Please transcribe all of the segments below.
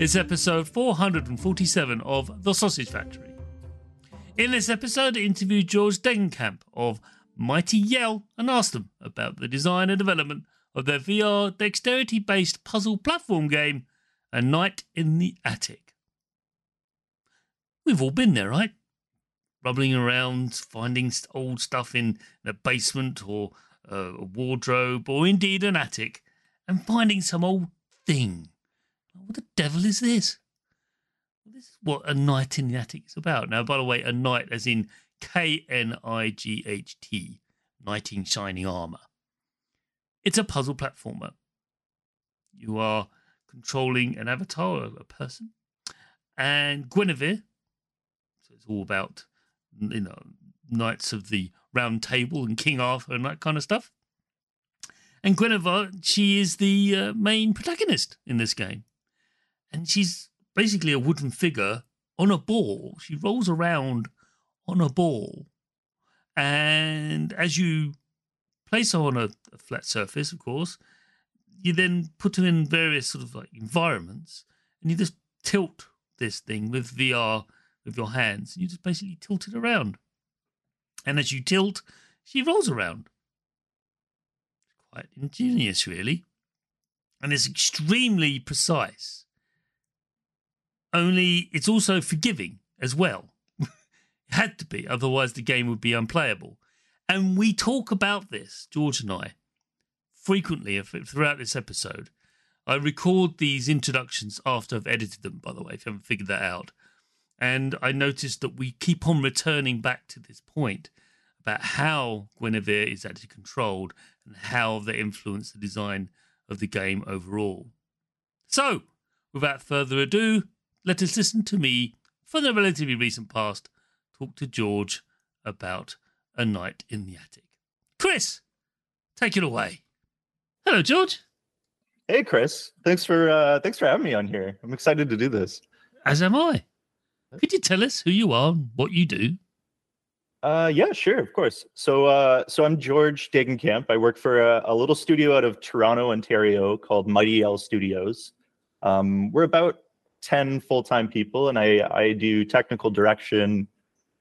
Is episode 447 of The Sausage Factory. In this episode, I interviewed George Degenkamp of Mighty Yell and asked them about the design and development of their VR dexterity based puzzle platform game, A Knight in the Attic. We've all been there, right? Rubbling around, finding old stuff in a basement or uh, a wardrobe or indeed an attic, and finding some old thing what the devil is this? This is what a knight in the attic is about. Now, by the way, a knight as in K N I G H T, knight in shining armor. It's a puzzle platformer. You are controlling an avatar, a person, and Guinevere. So it's all about, you know, knights of the round table and King Arthur and that kind of stuff. And Guinevere, she is the uh, main protagonist in this game and she's basically a wooden figure on a ball. She rolls around on a ball, and as you place her on a, a flat surface, of course, you then put her in various sort of like environments, and you just tilt this thing with VR with your hands. And you just basically tilt it around, and as you tilt, she rolls around. Quite ingenious, really, and it's extremely precise only it's also forgiving as well. it had to be, otherwise the game would be unplayable. And we talk about this, George and I, frequently throughout this episode. I record these introductions after I've edited them, by the way, if you haven't figured that out. And I noticed that we keep on returning back to this point about how Guinevere is actually controlled and how they influence the design of the game overall. So, without further ado, let us listen to me, for the relatively recent past, talk to George about A Knight in the Attic. Chris, take it away. Hello, George. Hey, Chris. Thanks for uh, thanks for having me on here. I'm excited to do this. As am I. Could you tell us who you are and what you do? Uh, yeah, sure, of course. So, uh, so I'm George Degenkamp. I work for a, a, little studio out of Toronto, Ontario, called Mighty Yell Studios. Um, we're about 10 full-time people and I, I do technical direction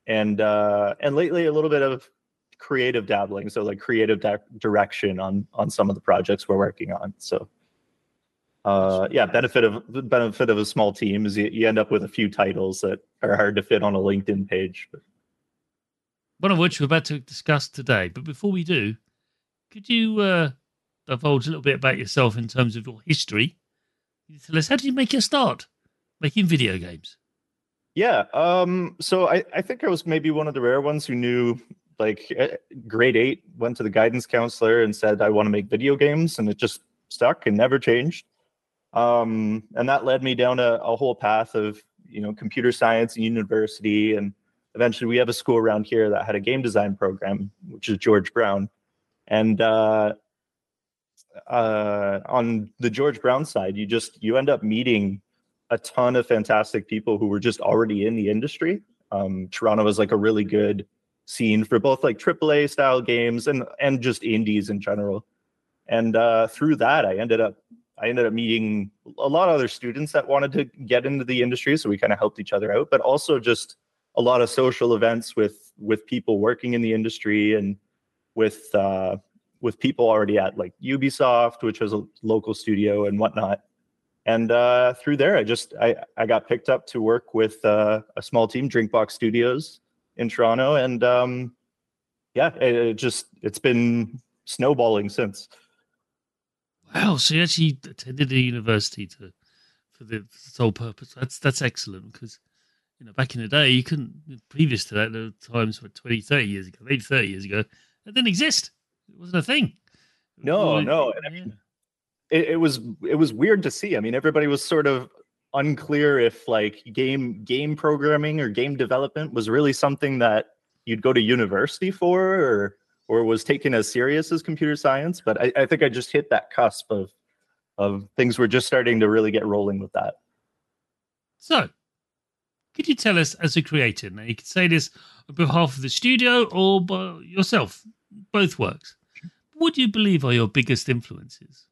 and uh, and lately a little bit of creative dabbling so like creative di- direction on on some of the projects we're working on so. Uh, yeah benefit of benefit of a small team is you, you end up with a few titles that are hard to fit on a linkedin page one of which we're about to discuss today but before we do could you uh, divulge a little bit about yourself in terms of your history? Tell us how did you make your start making video games? Yeah. Um, so I, I think I was maybe one of the rare ones who knew like eh, grade eight, went to the guidance counselor and said, I want to make video games. And it just stuck and never changed. Um, and that led me down a, a whole path of you know computer science and university, and eventually we have a school around here that had a game design program, which is George Brown, and uh, uh, on the George Brown side, you just you end up meeting a ton of fantastic people who were just already in the industry. Um, Toronto was like a really good scene for both like AAA style games and and just indies in general. And uh, through that, I ended up I ended up meeting a lot of other students that wanted to get into the industry, so we kind of helped each other out. But also just a lot of social events with with people working in the industry and with uh, with people already at like Ubisoft, which was a local studio and whatnot. And uh, through there, I just I, I got picked up to work with uh, a small team, Drinkbox Studios in Toronto, and um, yeah, it, it just it's been snowballing since. Wow! So you actually attended a university to for the sole purpose. That's that's excellent because you know back in the day you couldn't. Previous to that, there were times for 20, 30 years ago, maybe thirty years ago, it didn't exist. It wasn't a thing. No, no. I mean, it, it was it was weird to see. I mean, everybody was sort of unclear if like game game programming or game development was really something that you'd go to university for or or was taken as serious as computer science. But I, I think I just hit that cusp of of things were just starting to really get rolling with that. So, could you tell us as a creator? Now, you could say this on behalf of the studio or by yourself. Both works. What do you believe are your biggest influences?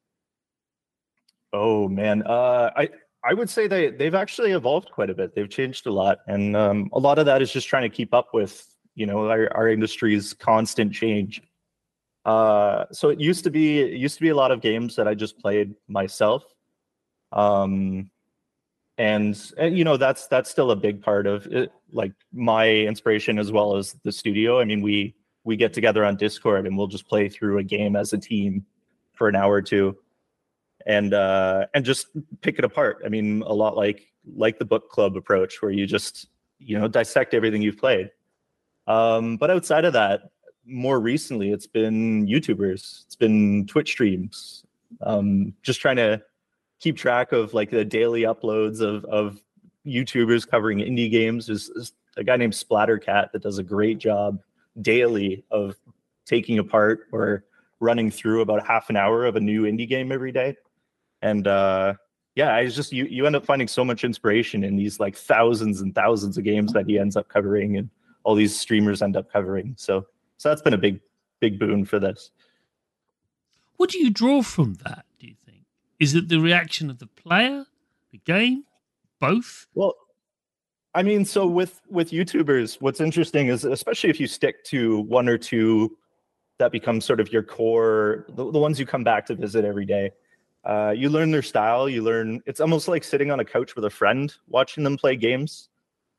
Oh man, uh, I I would say they they've actually evolved quite a bit. They've changed a lot, and um, a lot of that is just trying to keep up with you know our, our industry's constant change. Uh, so it used to be it used to be a lot of games that I just played myself, um, and, and you know that's that's still a big part of it, like my inspiration as well as the studio. I mean, we we get together on Discord and we'll just play through a game as a team for an hour or two, and uh, and just pick it apart. I mean, a lot like like the book club approach, where you just you know dissect everything you've played um, but outside of that, more recently, it's been YouTubers, it's been Twitch streams, um, just trying to keep track of like the daily uploads of of YouTubers covering indie games. There's, a guy named Splattercat that does a great job daily of taking apart or running through about half an hour of a new indie game every day. And uh, yeah, I just you you end up finding so much inspiration in these like thousands and thousands of games that he ends up covering and all these streamers end up covering. So so that's been a big big boon for this. What do you draw from that? Do you think is it the reaction of the player, the game, both? Well, I mean, so with with YouTubers, what's interesting is especially if you stick to one or two that become sort of your core, the, the ones you come back to visit every day. Uh, you learn their style. You learn. It's almost like sitting on a couch with a friend, watching them play games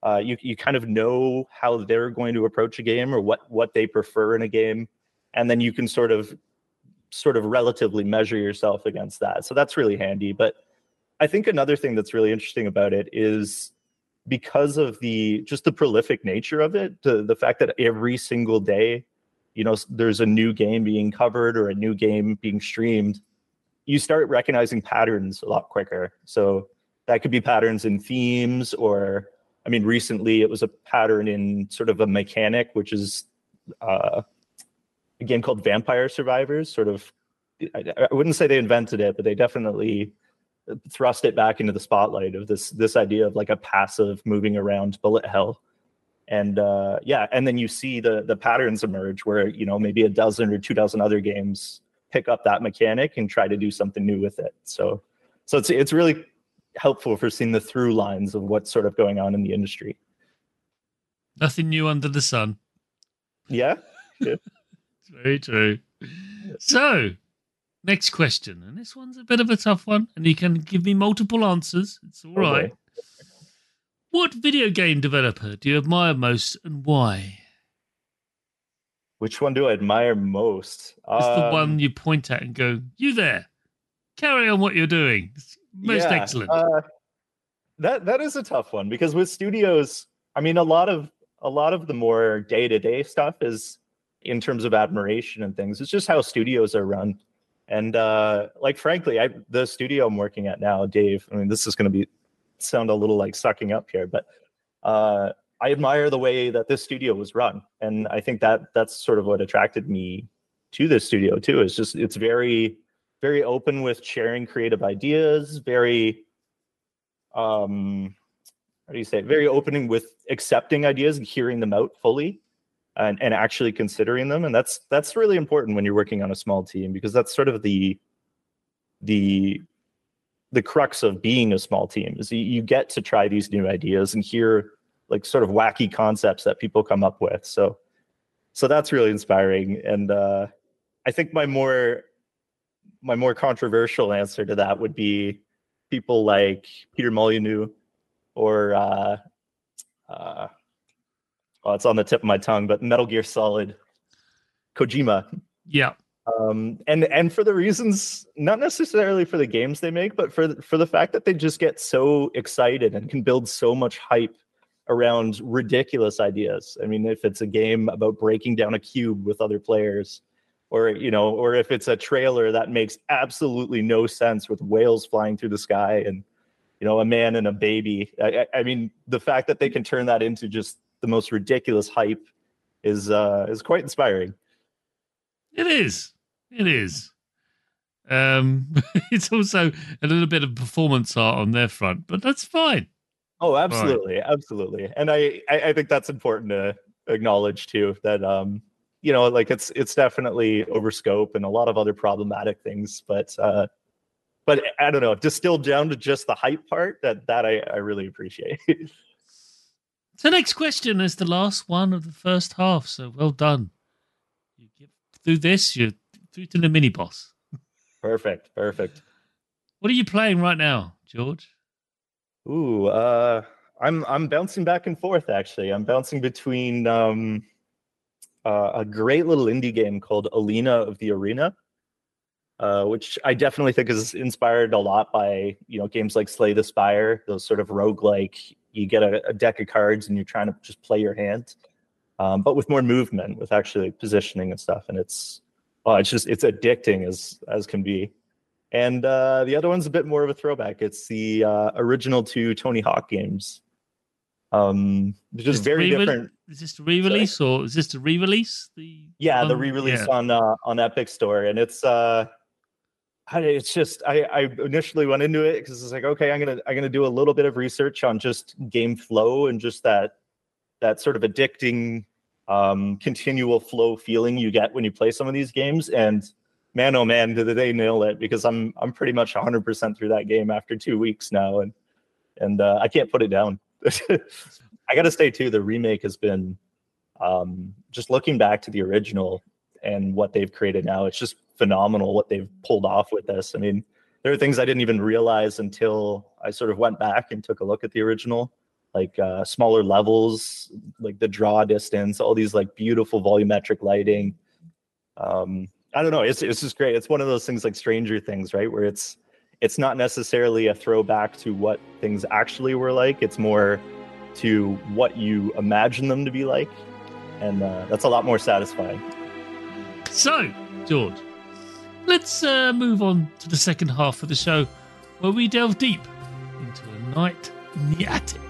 uh, you you kind of know how they're going to approach a game or what what they prefer in a game, and then you can sort of sort of relatively measure yourself against that. So that's really handy. But I think another thing that's really interesting about it is because of the just the prolific nature of it, the, the fact that every single day, you know, there's a new game being covered or a new game being streamed, you start recognizing patterns a lot quicker. So that could be patterns in themes or I mean, recently it was a pattern in sort of a mechanic, which is uh, a game called Vampire Survivors. Sort of, I, I wouldn't say they invented it, but they definitely thrust it back into the spotlight of this this idea of like a passive moving around bullet hell and uh, yeah and then you see the the patterns emerge where you know maybe a dozen or two dozen other games pick up that mechanic and try to do something new with it so so it's it's really helpful for seeing the through lines of what's sort of going on in the industry. Nothing new under the sun. Yeah. yeah. very true. So, next question. And this one's a bit of a tough one, and you can give me multiple answers. It's all right. okay. What video game developer do you admire most and why? Which one do I admire most? It's um, the one you point at and go, You there. Carry on what you're doing. It's most yeah, excellent. Uh, that that is a tough one because with studios, I mean, a lot of a lot of the more day to day stuff is in terms of admiration and things. It's just how studios are run. And uh, like, frankly, I the studio I'm working at now, Dave. I mean, this is going to be sound a little like sucking up here, but uh, I admire the way that this studio was run, and I think that that's sort of what attracted me to this studio too. It's just it's very very open with sharing creative ideas, very um how do you say it? very opening with accepting ideas and hearing them out fully and, and actually considering them and that's that's really important when you're working on a small team because that's sort of the the the crux of being a small team is you, you get to try these new ideas and hear like sort of wacky concepts that people come up with so so that's really inspiring and uh i think my more my more controversial answer to that would be people like peter molyneux or uh uh oh, it's on the tip of my tongue, but Metal Gear Solid, Kojima. Yeah. Um, and and for the reasons, not necessarily for the games they make, but for the, for the fact that they just get so excited and can build so much hype around ridiculous ideas. I mean, if it's a game about breaking down a cube with other players, or you know, or if it's a trailer that makes absolutely no sense with whales flying through the sky and you know a man and a baby. I, I mean, the fact that they can turn that into just the most ridiculous hype is uh is quite inspiring. It is. It is. Um it's also a little bit of performance art on their front, but that's fine. Oh, absolutely, right. absolutely. And I, I I think that's important to acknowledge too that um you know like it's it's definitely over scope and a lot of other problematic things but uh but i don't know distilled down to just the hype part that that i i really appreciate So next question is the last one of the first half. So well done. You get through this, you're through to the mini boss. Perfect. Perfect. What are you playing right now, George? Ooh, uh I'm I'm bouncing back and forth actually. I'm bouncing between um uh, a great little indie game called Alina of the Arena. Uh, which I definitely think is inspired a lot by you know games like Slay the Spire, those sort of roguelike you get a, a, deck of cards and you're trying to just play your hand, um, but with more movement, with actually positioning and stuff. And it's oh, it's just it's addicting as as can be. And uh, the other one's a bit more of a throwback. It's the uh, original two Tony Hawk games. Um, just very re- different. Is this a re-release Sorry? or is this a re-release? The yeah, the re-release yeah. on uh, on Epic Store, and it's uh, it's just I, I initially went into it because it's like okay i'm gonna i'm gonna do a little bit of research on just game flow and just that that sort of addicting um, continual flow feeling you get when you play some of these games and man oh man did they nail it because i'm i'm pretty much 100% through that game after two weeks now and and uh, i can't put it down i gotta say too the remake has been um, just looking back to the original and what they've created now it's just phenomenal what they've pulled off with this. I mean, there are things I didn't even realize until I sort of went back and took a look at the original, like uh, smaller levels, like the draw distance, all these like beautiful volumetric lighting. Um, I don't know. It's it's just great. It's one of those things like Stranger Things, right? Where it's it's not necessarily a throwback to what things actually were like. It's more to what you imagine them to be like, and uh, that's a lot more satisfying. So, George, let's uh, move on to the second half of the show where we delve deep into a knight in the attic.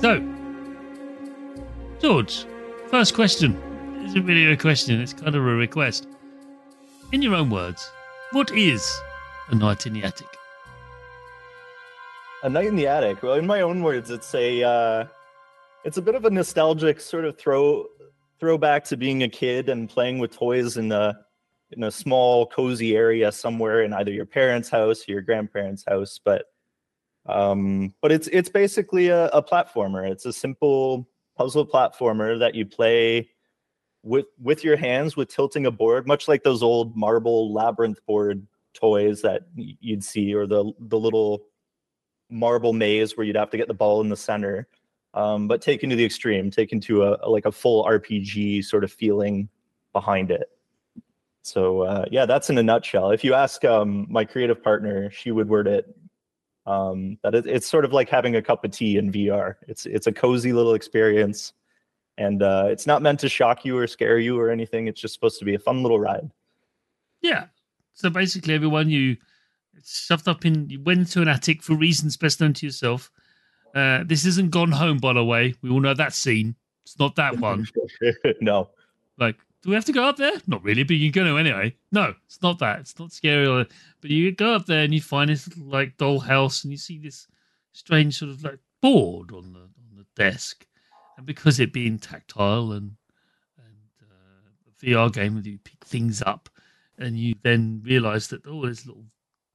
So, George, first question. Isn't really a question, it's kind of a request. In your own words, what is a knight in the attic? A knight in the attic. Well, in my own words, it's a uh, it's a bit of a nostalgic sort of throw throwback to being a kid and playing with toys in a in a small cozy area somewhere in either your parents' house or your grandparents' house. But um, but it's it's basically a, a platformer. It's a simple puzzle platformer that you play with with your hands with tilting a board, much like those old marble labyrinth board toys that you'd see, or the the little marble maze where you'd have to get the ball in the center. Um, but taken to the extreme, taken to a, a, like a full RPG sort of feeling behind it. So uh, yeah, that's in a nutshell. If you ask um, my creative partner, she would word it um, that it, it's sort of like having a cup of tea in VR. It's it's a cozy little experience, and uh, it's not meant to shock you or scare you or anything. It's just supposed to be a fun little ride. Yeah. So basically, everyone you shoved up in, you went to an attic for reasons best known to yourself. Uh, this isn't Gone Home, by the way. We all know that scene. It's not that one. no. Like do we have to go up there? Not really, but you're to anyway. No, it's not that. It's not scary. But you go up there and you find this little like doll house, and you see this strange sort of like board on the on the desk, and because it being tactile and and uh, VR game, you pick things up, and you then realise that oh, a little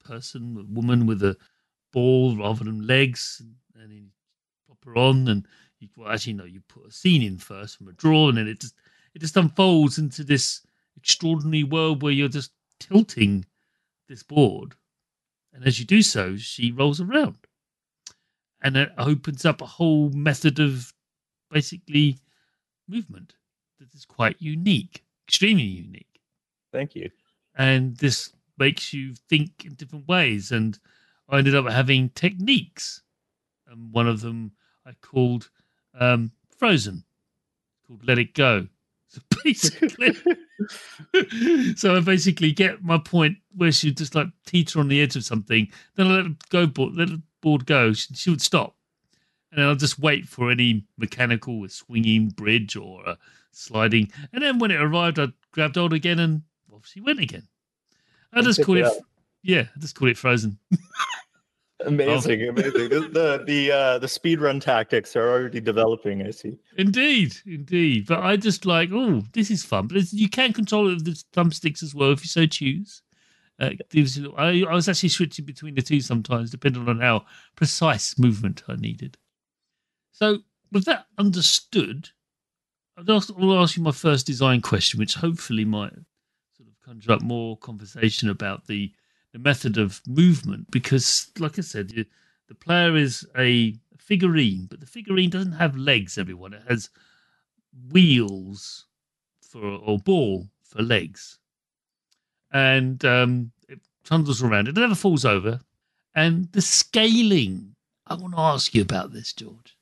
person, a woman with a ball rather than legs, and, and then you pop her on, and you well, actually no, you put a scene in first from a draw, and then it just it just unfolds into this extraordinary world where you're just tilting this board. And as you do so, she rolls around. And it opens up a whole method of basically movement that is quite unique, extremely unique. Thank you. And this makes you think in different ways. And I ended up having techniques. And one of them I called um, Frozen, called Let It Go. So basically, so I basically get my point where she would just like teeter on the edge of something. Then I let it go, board, let the board go. She, she would stop, and then I'll just wait for any mechanical, swinging bridge or a sliding. And then when it arrived, I grabbed hold again, and off she went again. I just call it, it yeah, I just call it frozen. Amazing, oh. amazing. The the the, uh, the speed run tactics are already developing. I see. Indeed, indeed. But I just like, oh, this is fun. But you can control it with the thumbsticks as well if you so choose. Uh, I, I was actually switching between the two sometimes, depending on how precise movement I needed. So, with that understood, I'll ask, I'll ask you my first design question, which hopefully might sort of conjure up more conversation about the the method of movement because, like I said, you, the player is a figurine, but the figurine doesn't have legs. Everyone it has wheels for or ball for legs, and um, it trundles around. It never falls over, and the scaling. I want to ask you about this, George.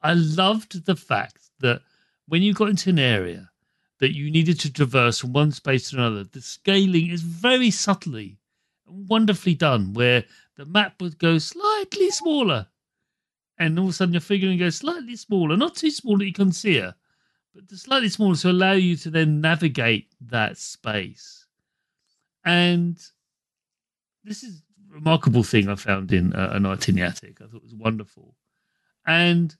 I loved the fact that when you got into an area that you needed to traverse from one space to another, the scaling is very subtly wonderfully done where the map would go slightly smaller and all of a sudden your figurine goes slightly smaller, not too small that you can see her, but slightly smaller to allow you to then navigate that space. And this is a remarkable thing I found in uh, A Knight in the Attic. I thought it was wonderful. And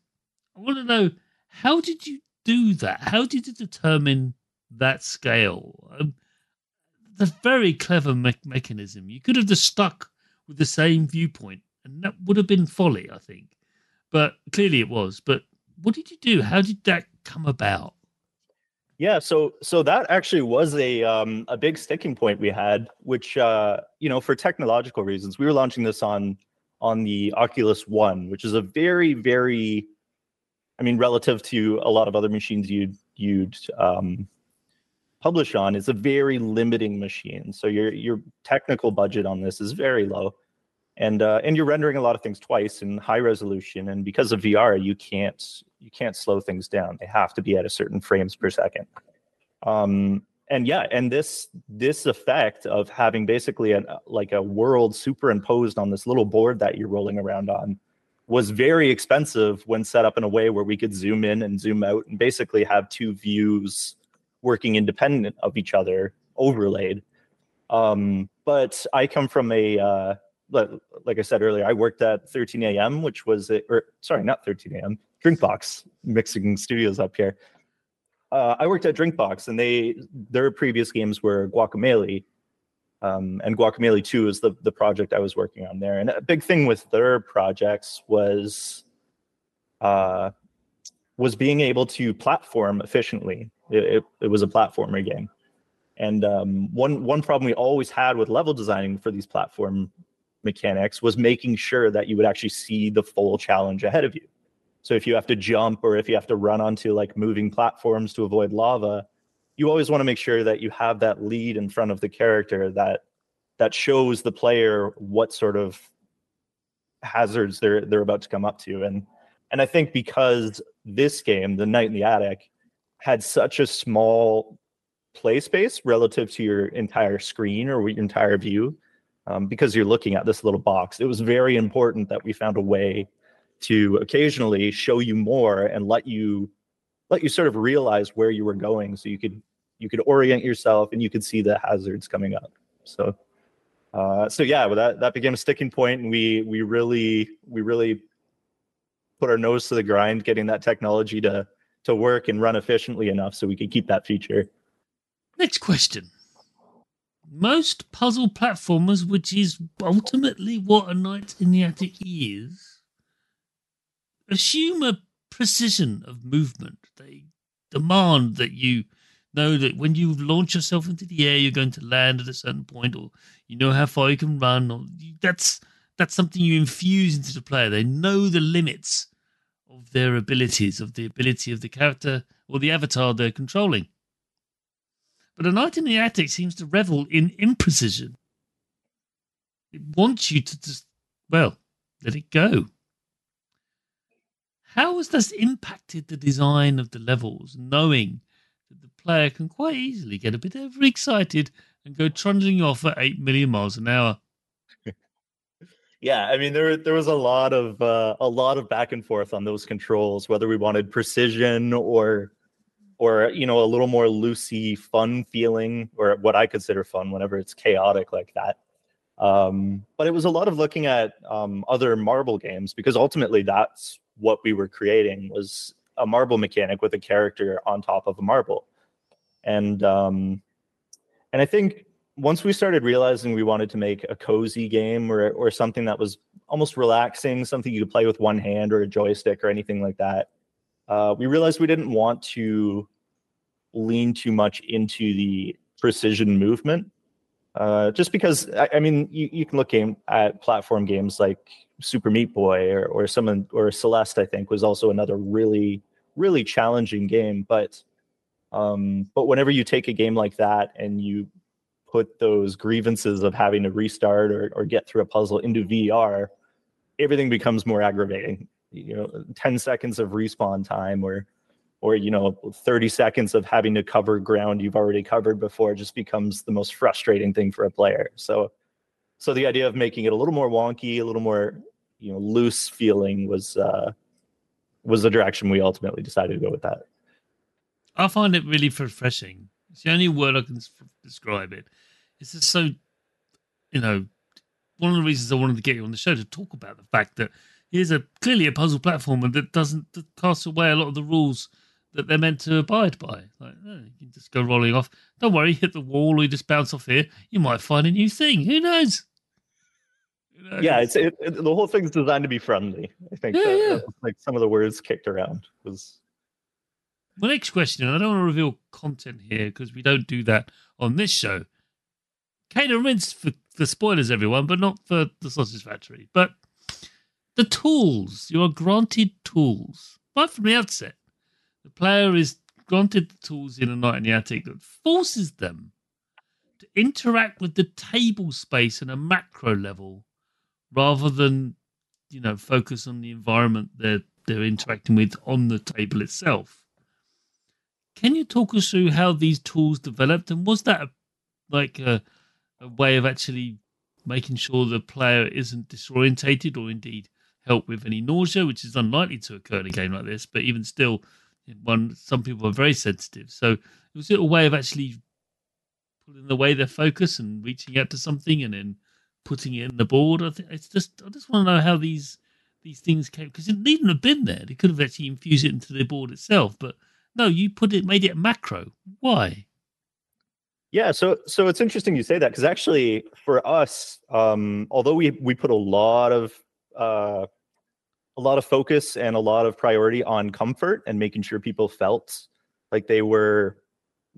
I want to know how did you do that? How did you determine that scale? Um, a very clever me- mechanism. You could have just stuck with the same viewpoint, and that would have been folly, I think. But clearly it was. But what did you do? How did that come about? Yeah, so so that actually was a um, a big sticking point we had, which uh, you know for technological reasons, we were launching this on on the Oculus One, which is a very very, I mean, relative to a lot of other machines you'd you'd um, publish on is a very limiting machine. So your your technical budget on this is very low, and uh, and you're rendering a lot of things twice in high resolution. And because of VR, you can't you can't slow things down. They have to be at a certain frames per second. Um, and yeah, and this this effect of having basically an like a world superimposed on this little board that you're rolling around on was very expensive when set up in a way where we could zoom in and zoom out and basically have two views working independent of each other overlaid. Um, but I come from a, uh, like I said earlier, I worked at 13 a.m., which was, a, or sorry, not 13 a.m., Drinkbox, mixing studios up here. Uh, I worked at Drinkbox, and they their previous games were Guacamelee, um, and Guacamelee 2 is the, the project I was working on there. And a big thing with their projects was uh, was being able to platform efficiently. It, it, it was a platformer game. And um, one one problem we always had with level designing for these platform mechanics was making sure that you would actually see the full challenge ahead of you. So if you have to jump or if you have to run onto like moving platforms to avoid lava, you always want to make sure that you have that lead in front of the character that that shows the player what sort of hazards they're they're about to come up to and and I think because this game the knight in the attic had such a small play space relative to your entire screen or your entire view um, because you're looking at this little box it was very important that we found a way to occasionally show you more and let you let you sort of realize where you were going so you could you could orient yourself and you could see the hazards coming up. So uh, so yeah well, that that became a sticking point and we we really we really put our nose to the grind getting that technology to to work and run efficiently enough so we could keep that feature next question most puzzle platformers which is ultimately what a knight in the attic is assume a precision of movement. They demand that you know that when you launch yourself into the air, you're going to land at a certain point, or you know how far you can run. Or that's that's something you infuse into the player. They know the limits of their abilities, of the ability of the character or the avatar they're controlling. But a knight in the attic seems to revel in imprecision. It wants you to just, well, let it go. How has this impacted the design of the levels, knowing that the player can quite easily get a bit overexcited and go trundling off at 8 million miles an hour? Yeah, I mean there there was a lot of uh, a lot of back and forth on those controls, whether we wanted precision or or you know a little more loosey fun feeling or what I consider fun whenever it's chaotic like that. Um, but it was a lot of looking at um, other marble games because ultimately that's what we were creating was a marble mechanic with a character on top of a marble and um and i think once we started realizing we wanted to make a cozy game or or something that was almost relaxing something you could play with one hand or a joystick or anything like that uh, we realized we didn't want to lean too much into the precision movement uh, just because I, I mean you, you can look game, at platform games like Super Meat Boy or or someone or Celeste, I think, was also another really really challenging game. But um, but whenever you take a game like that and you put those grievances of having to restart or, or get through a puzzle into VR, everything becomes more aggravating. You know, 10 seconds of respawn time or or you know 30 seconds of having to cover ground you've already covered before just becomes the most frustrating thing for a player. So so the idea of making it a little more wonky, a little more you know loose feeling was uh, was the direction we ultimately decided to go with that. I find it really refreshing. It's the only word I can describe it. It's just so, you know, one of the reasons I wanted to get you on the show to talk about the fact that here's a clearly a puzzle platformer that doesn't that casts away a lot of the rules that they're meant to abide by. Like, oh, you can just go rolling off. Don't worry, hit the wall or you just bounce off here. You might find a new thing. Who knows? yeah, it's it, it, the whole thing's designed to be friendly. I think yeah, that, yeah. That like some of the words kicked around was. My next question, I don't want to reveal content here because we don't do that on this show. Cane and Rinse for, for spoilers, everyone, but not for the Sausage Factory. But the tools, you are granted tools right from the outset. The player is granted the tools in a knight in the attic that forces them to interact with the table space on a macro level rather than you know focus on the environment they're they're interacting with on the table itself. Can you talk us through how these tools developed, and was that a, like a, a way of actually making sure the player isn't disorientated, or indeed help with any nausea, which is unlikely to occur in a game like this. But even still, one some people are very sensitive. So it was a way of actually pulling away their focus and reaching out to something and then putting it in the board. I think it's just I just want to know how these these things came because it needn't have been there. They could have actually infused it into the board itself, but no, you put it made it macro. Why? Yeah, so so it's interesting you say that because actually for us, um, although we we put a lot of uh, a lot of focus and a lot of priority on comfort and making sure people felt like they were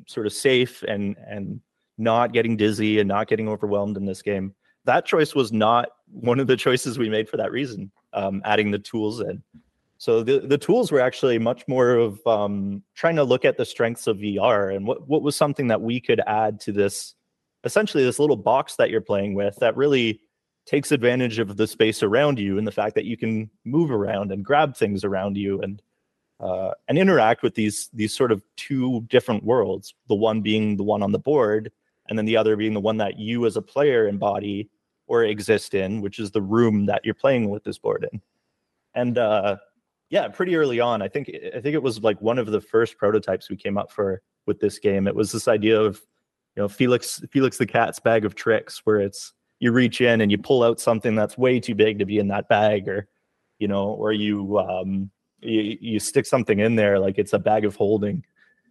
sort of safe and and not getting dizzy and not getting overwhelmed in this game. That choice was not one of the choices we made for that reason. Um, adding the tools in. So the the tools were actually much more of um, trying to look at the strengths of VR and what what was something that we could add to this, essentially this little box that you're playing with that really takes advantage of the space around you and the fact that you can move around and grab things around you and uh, and interact with these these sort of two different worlds. The one being the one on the board, and then the other being the one that you as a player embody or exist in, which is the room that you're playing with this board in. And uh, yeah, pretty early on, I think I think it was like one of the first prototypes we came up for with this game. It was this idea of you know Felix Felix the cat's bag of tricks, where it's you reach in and you pull out something that's way too big to be in that bag or you know or you um you, you stick something in there like it's a bag of holding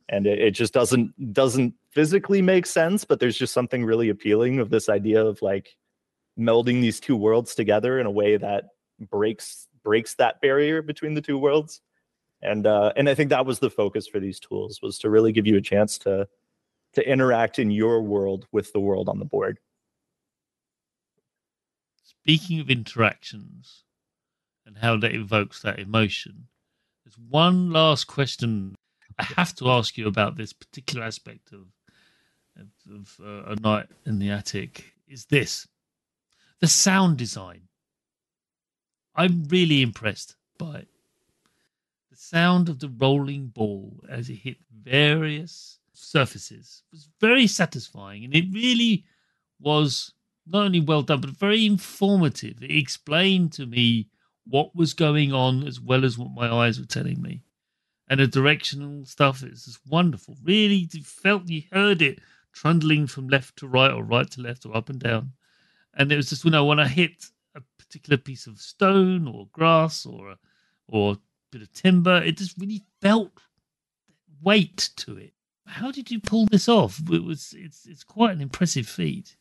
and it, it just doesn't doesn't physically make sense but there's just something really appealing of this idea of like melding these two worlds together in a way that breaks breaks that barrier between the two worlds and uh and i think that was the focus for these tools was to really give you a chance to to interact in your world with the world on the board Speaking of interactions and how that evokes that emotion, there's one last question I have to ask you about this particular aspect of of, uh, a knight in the attic. Is this the sound design? I'm really impressed by it. The sound of the rolling ball as it hit various surfaces was very satisfying, and it really was not only well done, but very informative. It explained to me what was going on as well as what my eyes were telling me. And the directional stuff is just wonderful. Really felt you heard it trundling from left to right or right to left or up and down. And it was just, you know, when I hit a particular piece of stone or grass or a, or a bit of timber, it just really felt weight to it. How did you pull this off? It was it's it's quite an impressive feat.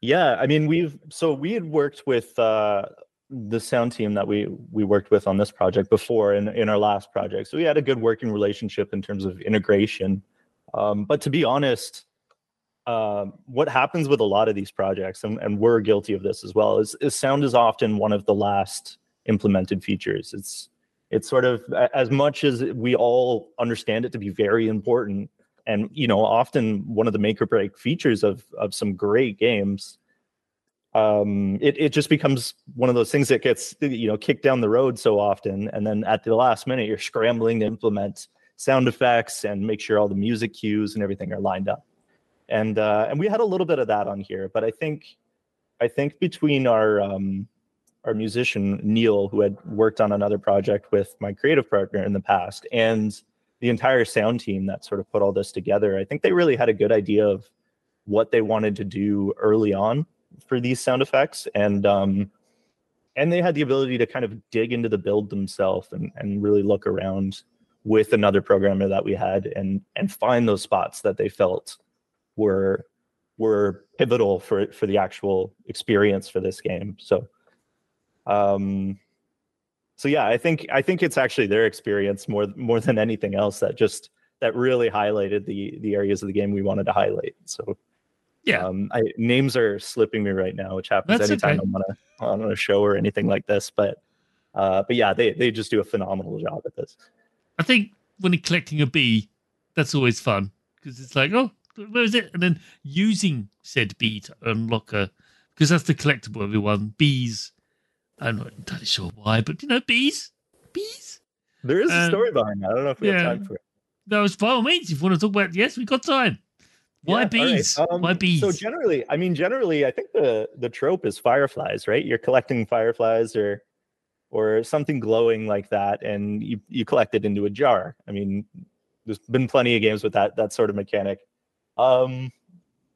Yeah, I mean, we've so we had worked with uh, the sound team that we we worked with on this project before in in our last project, so we had a good working relationship in terms of integration. Um, but to be honest, uh, what happens with a lot of these projects, and, and we're guilty of this as well, is, is sound is often one of the last implemented features. It's it's sort of as much as we all understand it to be very important and you know often one of the make or break features of of some great games um it, it just becomes one of those things that gets you know kicked down the road so often and then at the last minute you're scrambling to implement sound effects and make sure all the music cues and everything are lined up and uh and we had a little bit of that on here but i think i think between our um our musician neil who had worked on another project with my creative partner in the past and the entire sound team that sort of put all this together, I think they really had a good idea of what they wanted to do early on for these sound effects, and um, and they had the ability to kind of dig into the build themselves and and really look around with another programmer that we had and and find those spots that they felt were were pivotal for for the actual experience for this game. So um so yeah, I think I think it's actually their experience more more than anything else that just that really highlighted the the areas of the game we wanted to highlight. So yeah, um, I, names are slipping me right now, which happens That's anytime okay. I'm on a on a show or anything like this. But uh, but yeah, they they just do a phenomenal job at this. I think when you're collecting a bee, that's always fun because it's like, oh, where is it? And then using said bee to unlock a because that's the collectible. Everyone bees I'm not entirely sure why, but you know, bees, bees. There is um, a story behind that. I don't know if we yeah, have time for it. No, was by all means. If you want to talk about, yes, we got time. Why yeah, bees? Right. Um, why bees? So generally, I mean, generally, I think the the trope is fireflies, right? You're collecting fireflies, or or something glowing like that, and you you collect it into a jar. I mean, there's been plenty of games with that that sort of mechanic. Um,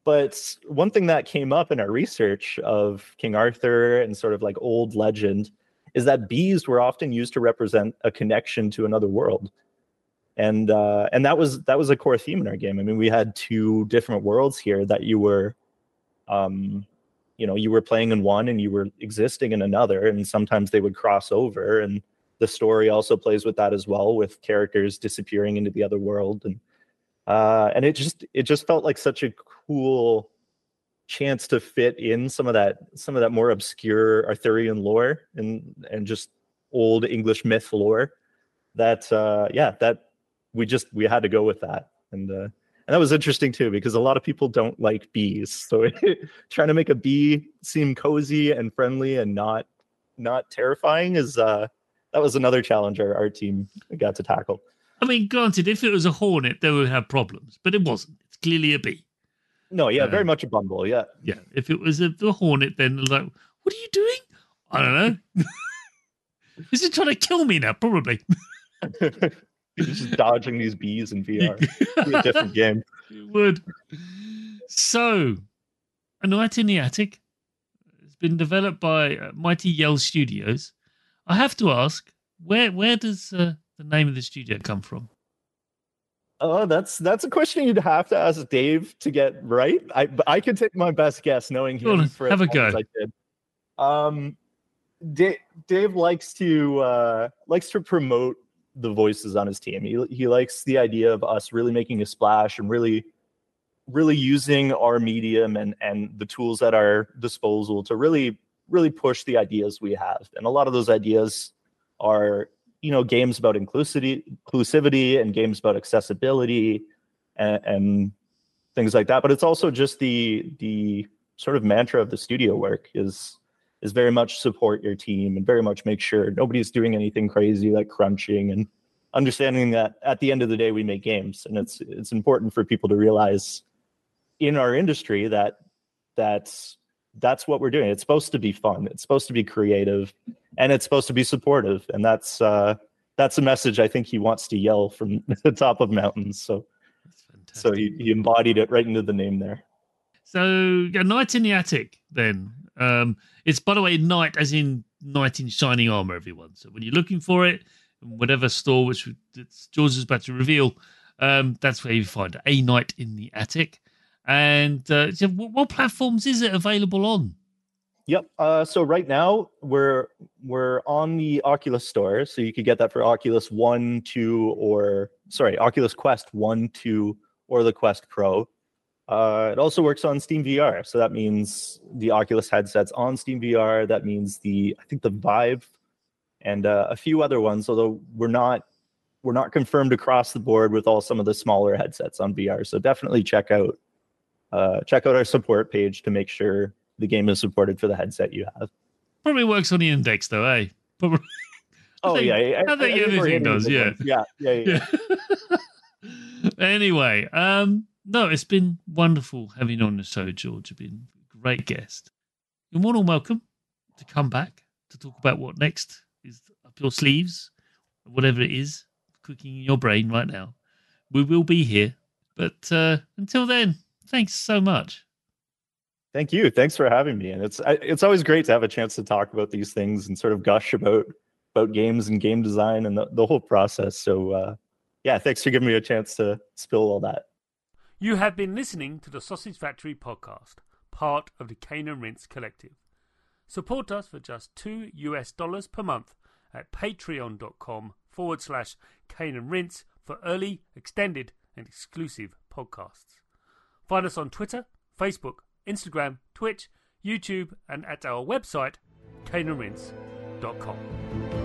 but one thing that came up in our research of King Arthur and sort of like old legend is that bees were often used to represent a connection to another world. And uh, and that was that was a core theme in our game. I mean, we had two different worlds here that you were um, you know, you were playing in one and you were existing in another, and sometimes they would cross over. And the story also plays with that as well, with characters disappearing into the other world. And uh, and it just it just felt like such a cool chance to fit in some of that some of that more obscure Arthurian lore and and just old English myth lore that uh yeah that we just we had to go with that. And uh and that was interesting too because a lot of people don't like bees. So trying to make a bee seem cozy and friendly and not not terrifying is uh that was another challenge our, our team got to tackle I mean, granted, if it was a hornet, they would have problems, but it wasn't. It's clearly a bee. No, yeah, uh, very much a bumble. Yeah, yeah. If it was a, a hornet, then like, what are you doing? I don't know. Is it trying to kill me now? Probably. You're just dodging these bees in VR. a different game. It would. So, A Knight in the Attic has been developed by uh, Mighty Yell Studios. I have to ask, where where does uh, the name of the studio come from? Oh, that's that's a question you'd have to ask Dave to get right. I I could take my best guess, knowing him on, for have a go. I did. Um, Dave, Dave likes to uh, likes to promote the voices on his team. He he likes the idea of us really making a splash and really really using our medium and and the tools at our disposal to really really push the ideas we have. And a lot of those ideas are you know games about inclusivity inclusivity and games about accessibility and, and things like that. But it's also just the the sort of mantra of the studio work is is very much support your team and very much make sure nobody's doing anything crazy like crunching and understanding that at the end of the day we make games. And it's it's important for people to realize in our industry that that's that's what we're doing. It's supposed to be fun. It's supposed to be creative and it's supposed to be supportive. And that's uh that's a message i think he wants to yell from the top of mountains. So so he, he embodied it right into the name there. So a knight in the attic then. Um it's by the way night as in knight in shining armor everyone. So when you're looking for it whatever store which george is about to reveal um that's where you find it. a knight in the attic and uh, what platforms is it available on Yep. Uh, so right now we're we're on the Oculus Store, so you could get that for Oculus One, Two, or sorry, Oculus Quest One, Two, or the Quest Pro. Uh, it also works on Steam VR, so that means the Oculus headsets on Steam VR. That means the I think the Vive and uh, a few other ones, although we're not we're not confirmed across the board with all some of the smaller headsets on VR. So definitely check out uh, check out our support page to make sure the game is supported for the headset you have. Probably works on the index though, eh? Probably. oh think, yeah, I, I think everything does. Yeah. yeah, yeah, yeah. yeah. anyway, um, no, it's been wonderful having you on the show, George. You've been a great guest. You're more than welcome to come back to talk about what next is up your sleeves, whatever it is cooking in your brain right now. We will be here. But uh, until then, thanks so much. Thank you. Thanks for having me. And it's it's always great to have a chance to talk about these things and sort of gush about about games and game design and the, the whole process. So uh, yeah, thanks for giving me a chance to spill all that. You have been listening to the Sausage Factory podcast, part of the Cane and Rinse Collective. Support us for just two US dollars per month at patreon.com forward slash Cane and Rinse for early, extended, and exclusive podcasts. Find us on Twitter, Facebook, Instagram, Twitch, YouTube, and at our website, caneandrinse.com.